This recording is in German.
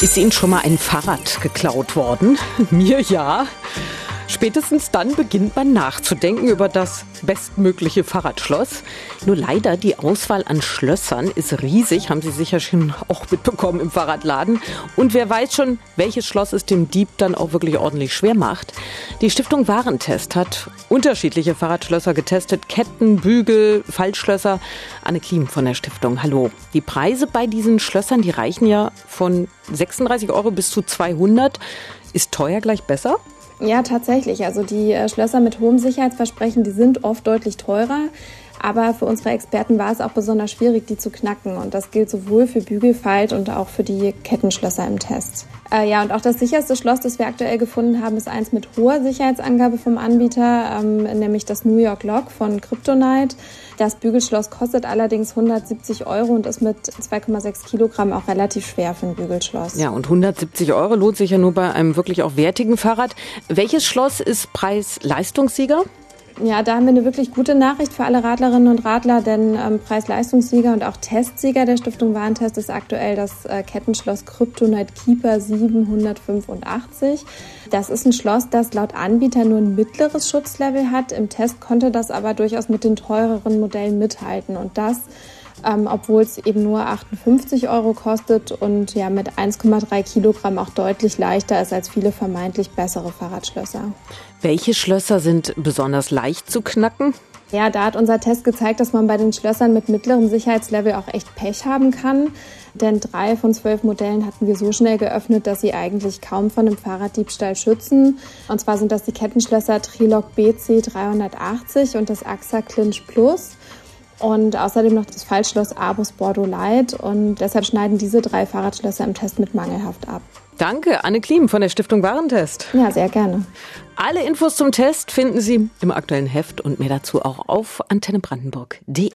Ist Ihnen schon mal ein Fahrrad geklaut worden? Mir ja. Spätestens dann beginnt man nachzudenken über das bestmögliche Fahrradschloss. Nur leider, die Auswahl an Schlössern ist riesig, haben Sie sicher schon auch mitbekommen im Fahrradladen. Und wer weiß schon, welches Schloss es dem Dieb dann auch wirklich ordentlich schwer macht. Die Stiftung Warentest hat unterschiedliche Fahrradschlösser getestet. Ketten, Bügel, Faltschlösser. Anne Klim von der Stiftung, hallo. Die Preise bei diesen Schlössern, die reichen ja von 36 Euro bis zu 200. Ist teuer gleich besser? Ja, tatsächlich. Also die äh, Schlösser mit hohem Sicherheitsversprechen, die sind oft deutlich teurer. Aber für unsere Experten war es auch besonders schwierig, die zu knacken. Und das gilt sowohl für Bügelfalt und auch für die Kettenschlösser im Test. Äh, ja, und auch das sicherste Schloss, das wir aktuell gefunden haben, ist eins mit hoher Sicherheitsangabe vom Anbieter, ähm, nämlich das New York Lock von Kryptonite. Das Bügelschloss kostet allerdings 170 Euro und ist mit 2,6 Kilogramm auch relativ schwer für ein Bügelschloss. Ja, und 170 Euro lohnt sich ja nur bei einem wirklich auch wertigen Fahrrad. Welches Schloss ist Preis-Leistungssieger? Ja, da haben wir eine wirklich gute Nachricht für alle Radlerinnen und Radler, denn ähm, Preis-Leistungssieger und auch Testsieger der Stiftung Warentest ist aktuell das äh, Kettenschloss Kryptonite Keeper 785. Das ist ein Schloss, das laut Anbieter nur ein mittleres Schutzlevel hat. Im Test konnte das aber durchaus mit den teureren Modellen mithalten und das ähm, obwohl es eben nur 58 Euro kostet und ja mit 1,3 Kilogramm auch deutlich leichter ist als viele vermeintlich bessere Fahrradschlösser. Welche Schlösser sind besonders leicht zu knacken? Ja, da hat unser Test gezeigt, dass man bei den Schlössern mit mittlerem Sicherheitslevel auch echt Pech haben kann. Denn drei von zwölf Modellen hatten wir so schnell geöffnet, dass sie eigentlich kaum von einem Fahrraddiebstahl schützen. Und zwar sind das die Kettenschlösser Trilog BC 380 und das AXA Clinch Plus und außerdem noch das Fallschloss Abus Bordeaux Light und deshalb schneiden diese drei Fahrradschlösser im Test mit mangelhaft ab. Danke, Anne Klim von der Stiftung Warentest. Ja, sehr gerne. Alle Infos zum Test finden Sie im aktuellen Heft und mehr dazu auch auf antennebrandenburg.de.